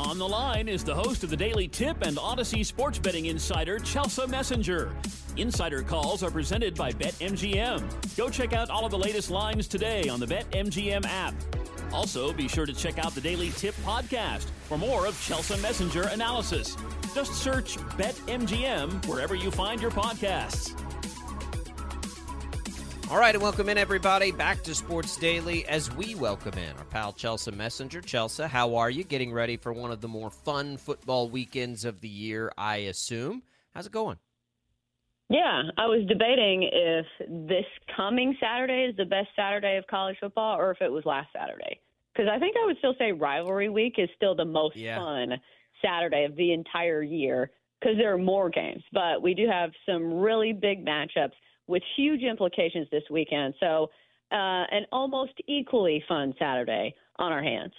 On the line is the host of the Daily Tip and Audacy Sports Betting Insider, Chelsa Messinger. Insider calls are presented by BetMGM. Go check out all of the latest lines today on the BetMGM app. Also, be sure to check out the Daily Tip podcast for more of Chelsa Messinger analysis. Just search BetMGM wherever you find your podcasts. All right, and welcome in everybody back to Sports Daily as we welcome in our pal Chelsa Messinger. Chelsa, how are you? Getting ready for one of the more fun football weekends of the year, I assume. How's it going? Yeah, I was debating if this coming Saturday is the best Saturday of college football or if it was last Saturday. Because I think I would still say rivalry week is still the most yeah. fun Saturday of the entire year because there are more games. But we do have some really big matchups with huge implications this weekend. So, uh, an almost equally fun Saturday on our hands.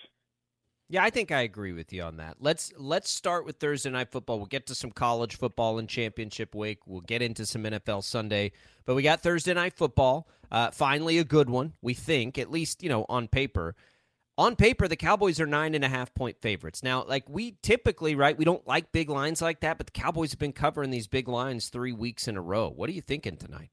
Yeah, I think I agree with you on that. Let's let's start with Thursday night football. We'll get to some college football and championship week. We'll get into some NFL Sunday, but we got Thursday night football. Uh, finally, a good one. We think, at least you know, on paper. On paper, the Cowboys are nine and a half point favorites. Now, like we typically, right? We don't like big lines like that, but the Cowboys have been covering these big lines three weeks in a row. What are you thinking tonight?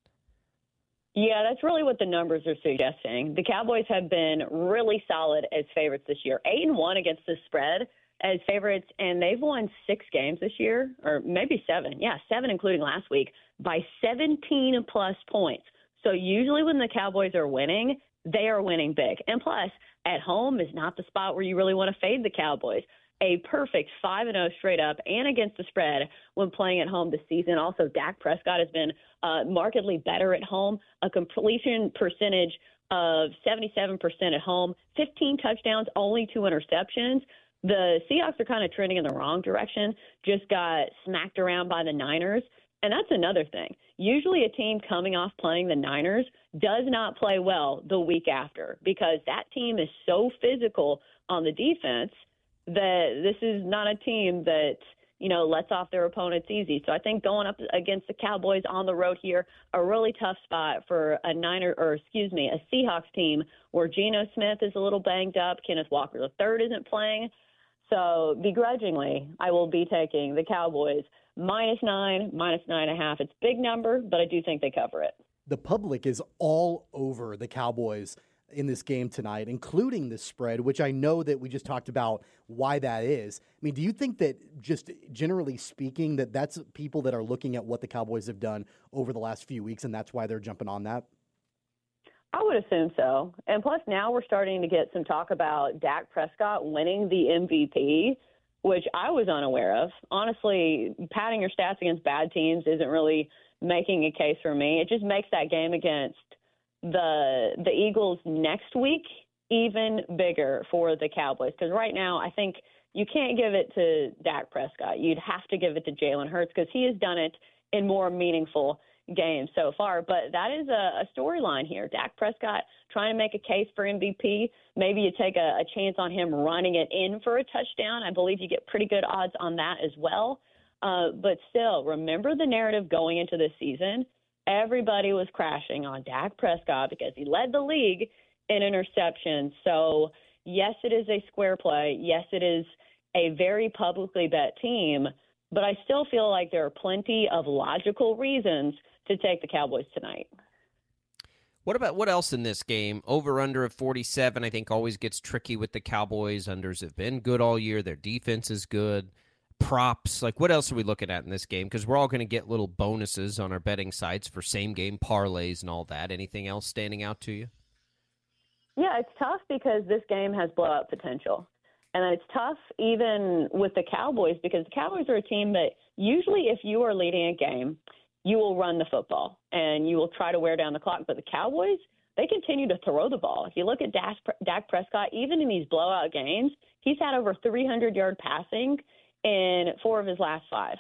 Yeah, that's really what the numbers are suggesting. The Cowboys have been really solid as favorites this year. Eight and one against the spread as favorites, and they've won six games this year, or maybe seven. Yeah, seven, including last week, by 17 plus points. So usually when the Cowboys are winning, they are winning big. And plus, at home is not the spot where you really want to fade the Cowboys a perfect 5 and 0 straight up and against the spread when playing at home this season. Also, Dak Prescott has been uh, markedly better at home, a completion percentage of 77% at home, 15 touchdowns, only two interceptions. The Seahawks are kind of trending in the wrong direction, just got smacked around by the Niners. And that's another thing. Usually, a team coming off playing the Niners does not play well the week after because that team is so physical on the defense that this is not a team that you know lets off their opponents easy. So I think going up against the Cowboys on the road here, a really tough spot for a Niner or excuse me, a Seahawks team where Geno Smith is a little banged up, Kenneth Walker the third isn't playing. So begrudgingly, I will be taking the Cowboys minus nine, minus nine and a half. It's big number, but I do think they cover it. The public is all over the Cowboys in this game tonight, including the spread, which I know that we just talked about why that is. I mean, do you think that just generally speaking, that that's people that are looking at what the Cowboys have done over the last few weeks, and that's why they're jumping on that? I would assume so. And plus, now we're starting to get some talk about Dak Prescott winning the MVP, which I was unaware of. Honestly, padding your stats against bad teams isn't really making a case for me. It just makes that game against the the Eagles next week even bigger for the Cowboys because right now I think you can't give it to Dak Prescott. You'd have to give it to Jalen Hurts because he has done it in more meaningful games so far. But that is a, a storyline here. Dak Prescott trying to make a case for MVP. Maybe you take a, a chance on him running it in for a touchdown. I believe you get pretty good odds on that as well. Uh, but still, remember the narrative going into this season everybody was crashing on Dak Prescott because he led the league in interceptions. So, yes, it is a square play. Yes, it is a very publicly bet team, but I still feel like there are plenty of logical reasons to take the Cowboys tonight. What about what else in this game? Over under of 47, I think always gets tricky with the Cowboys. Unders have been good all year. Their defense is good props? Like, what else are we looking at in this game? Because we're all going to get little bonuses on our betting sites for same game parlays and all that. Anything else standing out to you? Yeah, it's tough because this game has blowout potential. And it's tough even with the Cowboys because the Cowboys are a team that usually, if you are leading a game, you will run the football and you will try to wear down the clock. But the Cowboys, they continue to throw the ball. If you look at Dak Prescott, even in these blowout games, he's had over 300 yard passing in four of his last five.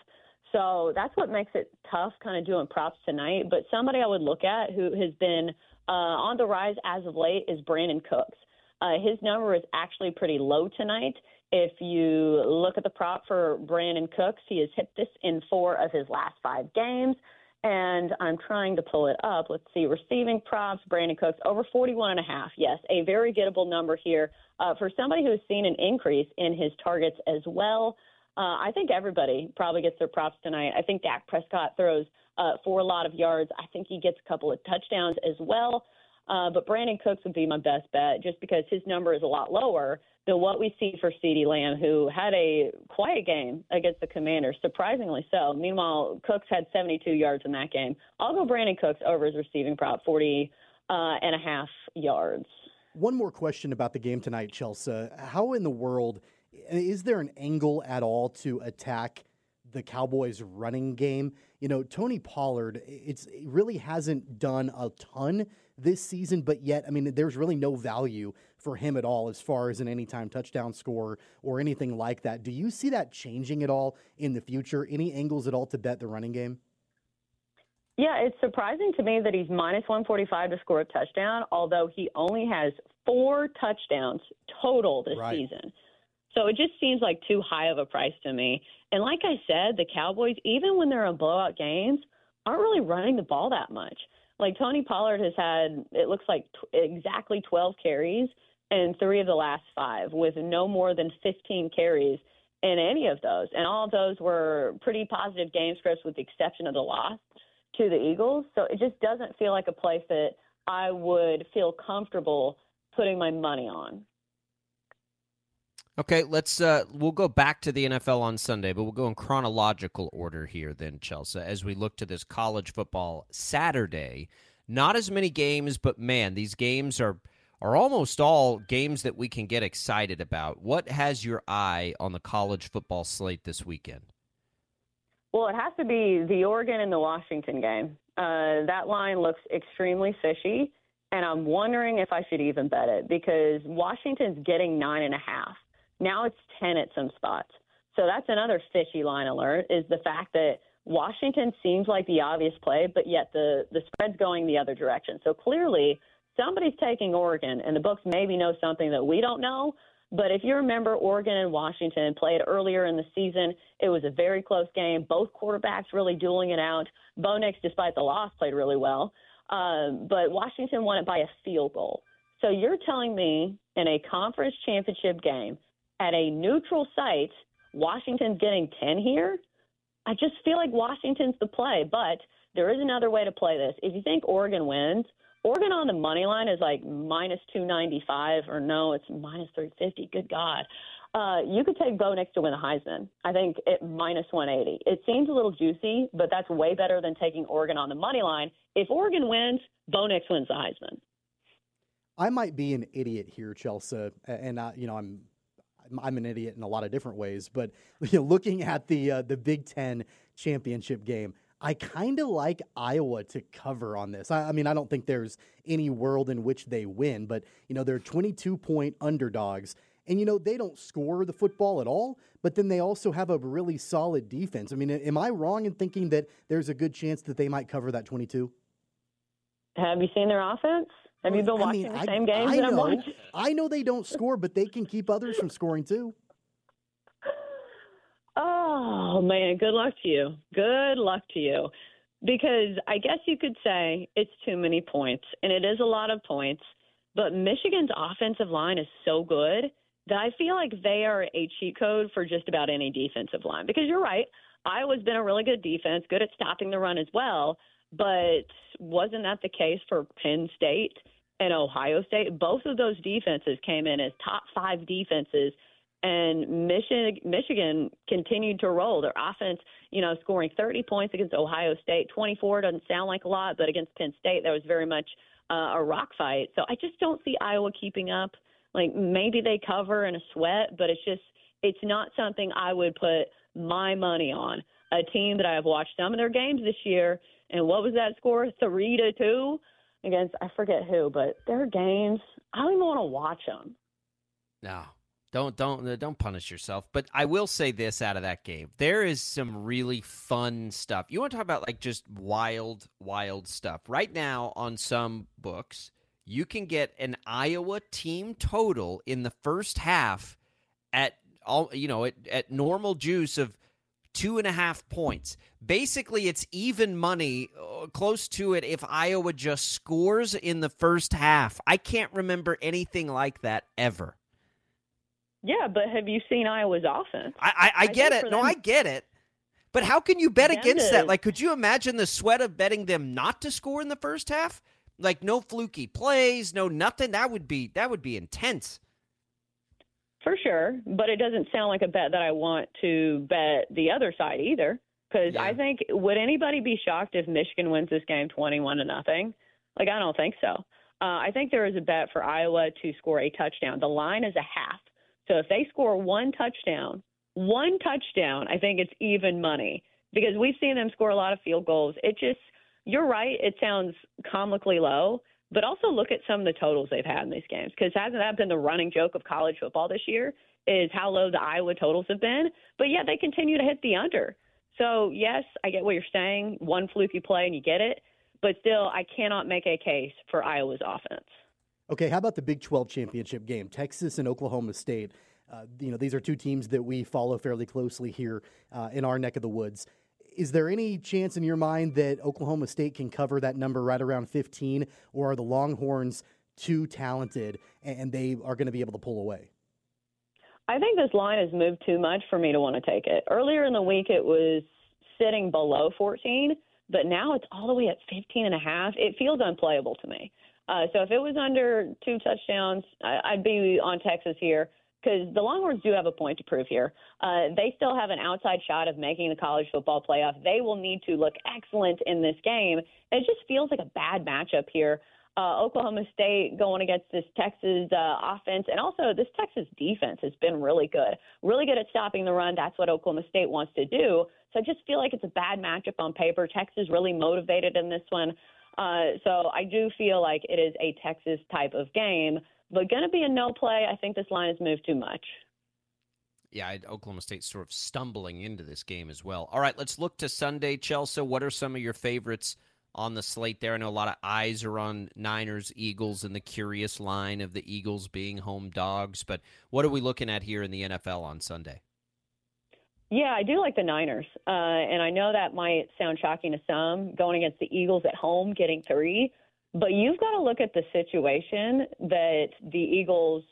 So that's what makes it tough kind of doing props tonight. But somebody I would look at who has been uh, on the rise as of late is Brandin Cooks. Uh, his number is actually pretty low tonight. If you look at the prop for Brandin Cooks, he has hit this in four of his last five games. And I'm trying to pull it up. Let's see. Receiving props, Brandin Cooks, over 41 and a half. Yes, a very gettable number here. Uh, for somebody who has seen an increase in his targets as well, uh, I think everybody probably gets their props tonight. I think Dak Prescott throws uh, for a lot of yards. I think he gets a couple of touchdowns as well. Uh, but Brandin Cooks would be my best bet just because his number is a lot lower than what we see for CeeDee Lamb, who had a quiet game against the Commanders, surprisingly so. Meanwhile, Cooks had 72 yards in that game. I'll go Brandin Cooks over his receiving prop, 40 uh, and a half yards. One more question about the game tonight, Chelsa. How in the world is there an angle at all to attack the Cowboys' running game? You know, Tony Pollard, it's it really hasn't done a ton this season, but yet, I mean, there's really no value for him at all as far as an anytime touchdown score or anything like that. Do you see that changing at all in the future? Any angles at all to bet the running game? Yeah, it's surprising to me that he's minus 145 to score a touchdown, although he only has four touchdowns total this right. season. So it just seems like too high of a price to me. And like I said, the Cowboys, even when they're in blowout games, aren't really running the ball that much. Like Tony Pollard has had, it looks like t- exactly 12 carries in three of the last five, with no more than 15 carries in any of those. And all of those were pretty positive game scripts, with the exception of the loss to the Eagles. So it just doesn't feel like a place that I would feel comfortable putting my money on. Okay, let's uh we'll go back to the NFL on Sunday, but we'll go in chronological order here then, Chelsa, as we look to this college football Saturday. Not as many games, but man, these games are are almost all games that we can get excited about. What has your eye on the college football slate this weekend? Well, it has to be the Oregon and the Washington game. Uh, that line looks extremely fishy, and I'm wondering if I should even bet it because Washington's getting nine and a half. Now it's 10 at some spots. So that's another fishy line alert is the fact that Washington seems like the obvious play, but yet the, the spread's going the other direction. So clearly somebody's taking Oregon, and the books maybe know something that we don't know. But if you remember, Oregon and Washington played earlier in the season. It was a very close game. Both quarterbacks really dueling it out. Bo Nix, despite the loss, played really well. Um, but Washington won it by a field goal. So you're telling me in a conference championship game at a neutral site, Washington's getting 10 here. I just feel like Washington's the play, but there is another way to play this. If you think Oregon wins, Oregon on the money line is like minus 295, or no, it's minus 350. Good God. Uh, you could take Bo Nix to win the Heisman. I think at minus 180. It seems a little juicy, but that's way better than taking Oregon on the money line. If Oregon wins, Bo Nix wins the Heisman. I might be an idiot here, Chelsa, and uh, you know I'm I'm an idiot in a lot of different ways, but you know, looking at the uh, the Big Ten championship game, I kind of like Iowa to cover on this. I, I, mean, I don't think there's any world in which they win, but you know they're 22 point underdogs, and you know they don't score the football at all. But then they also have a really solid defense. I mean, am I wrong in thinking that there's a good chance that they might cover that 22? Have you seen their offense? Have you been watching I mean, the same games I that I'm watching? I know they don't score, but they can keep others from scoring too. Oh man, good luck to you. Good luck to you. Because I guess you could say it's too many points, and it is a lot of points. But Michigan's offensive line is so good that I feel like they are a cheat code for just about any defensive line. Because you're right, Iowa's been a really good defense, good at stopping the run as well. But wasn't that the case for Penn State and Ohio State? Both of those defenses came in as top five defenses, and Michigan, Michigan continued to roll. Their offense, you know, scoring 30 points against Ohio State, 24 doesn't sound like a lot, but against Penn State, that was very much uh, a rock fight. So I just don't see Iowa keeping up. Like maybe they cover in a sweat, but it's just it's not something I would put my money on. A team that I have watched some of their games this year and what was that score? Three to two against I forget who, but their games. I don't even want to watch them. No, don't don't uh, don't punish yourself. But I will say this out of that game: there is some really fun stuff. You want to talk about like just wild, wild stuff. Right now, on some books, you can get an Iowa team total in the first half at all. You know, at, at normal juice of two and a half points. Basically, it's even money, uh, close to it, if Iowa just scores in the first half. I can't remember anything like that ever. Yeah, but have you seen Iowa's offense? I, I, I get it. No, I get it. But how can you bet against that? Like, could you imagine the sweat of betting them not to score in the first half? Like, no fluky plays, no nothing. That would be that would be intense. For sure, but it doesn't sound like a bet that I want to bet the other side either. Because yeah. I think would anybody be shocked if Michigan wins this game twenty-one to nothing? Like, I don't think so. Uh, I think there is a bet for Iowa to score a touchdown. The line is a half. So if they score one touchdown, one touchdown, I think it's even money because we've seen them score a lot of field goals. It just, you're right, it sounds comically low, but also look at some of the totals they've had in these games because hasn't that been the running joke of college football this year? Is how low the Iowa totals have been, but yet they continue to hit the under. So yes, I get what you're saying. One fluky play and you get it, but still, I cannot make a case for Iowa's offense. Okay, how about the Big 12 championship game? Texas and Oklahoma State. Uh, you know, these are two teams that we follow fairly closely here uh, in our neck of the woods. Is there any chance in your mind that Oklahoma State can cover that number right around 15, or are the Longhorns too talented and they are going to be able to pull away? I think this line has moved too much for me to want to take it. Earlier in the week, it was sitting below 14, but now it's all the way at 15 and a half. It feels unplayable to me. Uh, so if it was under two touchdowns, I, I'd be on Texas here because the Longhorns do have a point to prove here. Uh, they still have an outside shot of making the college football playoff. They will need to look excellent in this game. It just feels like a bad matchup here. Uh, Oklahoma State going against this Texas uh, offense, and also this Texas defense has been really good, really good at stopping the run. That's what Oklahoma State wants to do. So I just feel like it's a bad matchup on paper. Texas really motivated in this one. Uh, so I do feel like it is a Texas type of game but going to be a no play. I think this line has moved too much. Yeah, Oklahoma State sort of stumbling into this game as well. All right, let's look to Sunday, Chelsa. What are some of your favorites on the slate there? I know a lot of eyes are on Niners, Eagles, and the curious line of the Eagles being home dogs. But what are we looking at here in the NFL on Sunday? Yeah, I do like the Niners. Uh, and I know that might sound shocking to some, going against the Eagles at home, getting three. But you've got to look at the situation that the Eagles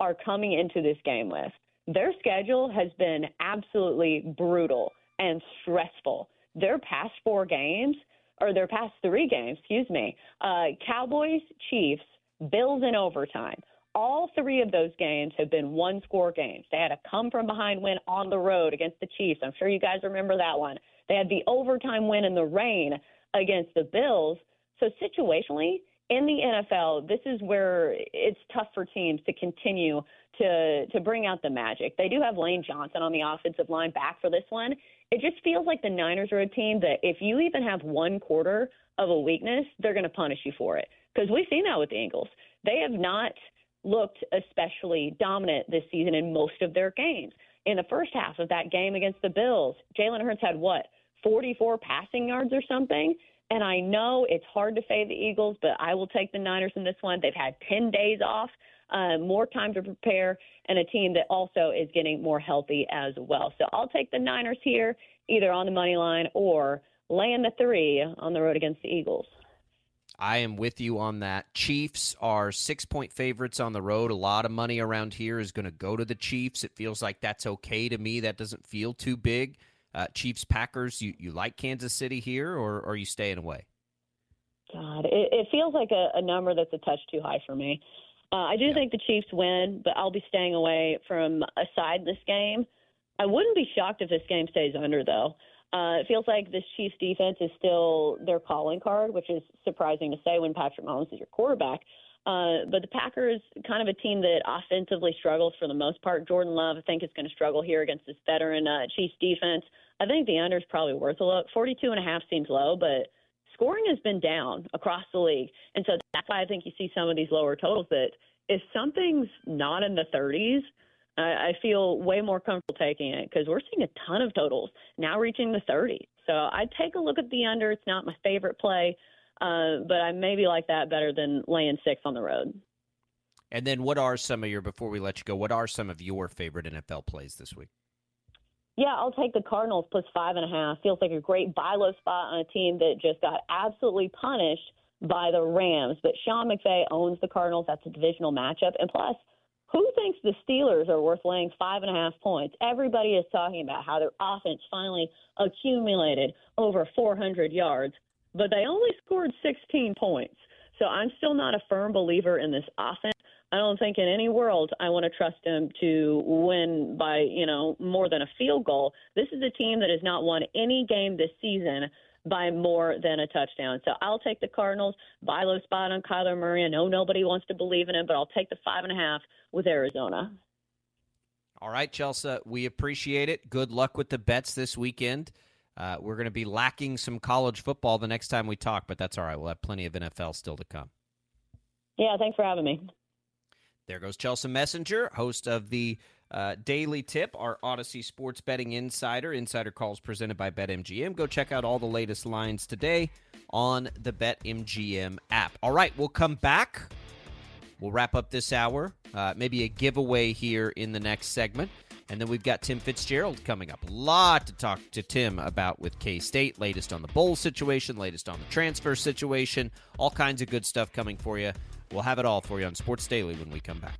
are coming into this game with. Their schedule has been absolutely brutal and stressful. Their past four games, or their past three games, excuse me, uh, Cowboys, Chiefs, Bills in overtime. All three of those games have been one score games. They had a come from behind win on the road against the Chiefs. I'm sure you guys remember that one. They had the overtime win in the rain against the Bills. So situationally, in the NFL, this is where it's tough for teams to continue to to bring out the magic. They do have Lane Johnson on the offensive line back for this one. It just feels like the Niners are a team that if you even have one quarter of a weakness, they're going to punish you for it. Because we've seen that with the Eagles. They have not looked especially dominant this season in most of their games. In the first half of that game against the Bills, Jalen Hurts had what, 44 passing yards or something? And I know it's hard to fade the Eagles, but I will take the Niners in this one. They've had 10 days off, uh, more time to prepare, and a team that also is getting more healthy as well. So I'll take the Niners here, either on the money line or laying the three on the road against the Eagles. I am with you on that. Chiefs are six point favorites on the road. A lot of money around here is going to go to the Chiefs. It feels like that's okay to me. That doesn't feel too big. Uh, Chiefs Packers, you, you like Kansas City here, or, or are you staying away? God, it, it feels like a, a, number that's a touch too high for me. Uh, I do yeah. think the Chiefs win, but I'll be staying away from a side this game. I wouldn't be shocked if this game stays under, though. Uh, it feels like this Chiefs defense is still their calling card, which is surprising to say when Patrick Mahomes is your quarterback. Uh, but the Packers, kind of a team that offensively struggles for the most part. Jordan Love, I think, is going to struggle here against this veteran uh, Chiefs defense. I think the under is probably worth a look. 42 and a half seems low, but scoring has been down across the league. And so that's why I think you see some of these lower totals that if something's not in the 30s, I, I feel way more comfortable taking it because we're seeing a ton of totals now reaching the 30s. So I'd take a look at the under. It's not my favorite play, uh, but I maybe like that better than laying six on the road. And then what are some of your, before we let you go, what are some of your favorite NFL plays this week? Yeah, I'll take the Cardinals plus five and a half. Feels like a great buy low spot on a team that just got absolutely punished by the Rams. But Sean McVay owns the Cardinals. That's a divisional matchup. And plus, who thinks the Steelers are worth laying five and a half points? Everybody is talking about how their offense finally accumulated over 400 yards, but they only scored 16 points. So I'm still not a firm believer in this offense. I don't think in any world I want to trust them to win by, you know, more than a field goal. This is a team that has not won any game this season by more than a touchdown. So I'll take the Cardinals. Buy low spot on Kyler Murray. I know nobody wants to believe in him, but I'll take the five and a half with Arizona. All right, Chelsa, we appreciate it. Good luck with the bets this weekend. Uh, we're going to be lacking some college football the next time we talk, but that's all right. We'll have plenty of NFL still to come. Yeah, thanks for having me. There goes Chelsa Messinger, host of the uh, Daily Tip, our Audacy Sports Betting Insider. Insider calls presented by BetMGM. Go check out all the latest lines today on the BetMGM app. All right, we'll come back. We'll wrap up this hour. Uh, maybe a giveaway here in the next segment. And then we've got Tim Fitzgerald coming up. A lot to talk to Tim about with K State. Latest on the bowl situation, latest on the transfer situation, all kinds of good stuff coming for you. We'll have it all for you on Sports Daily when we come back.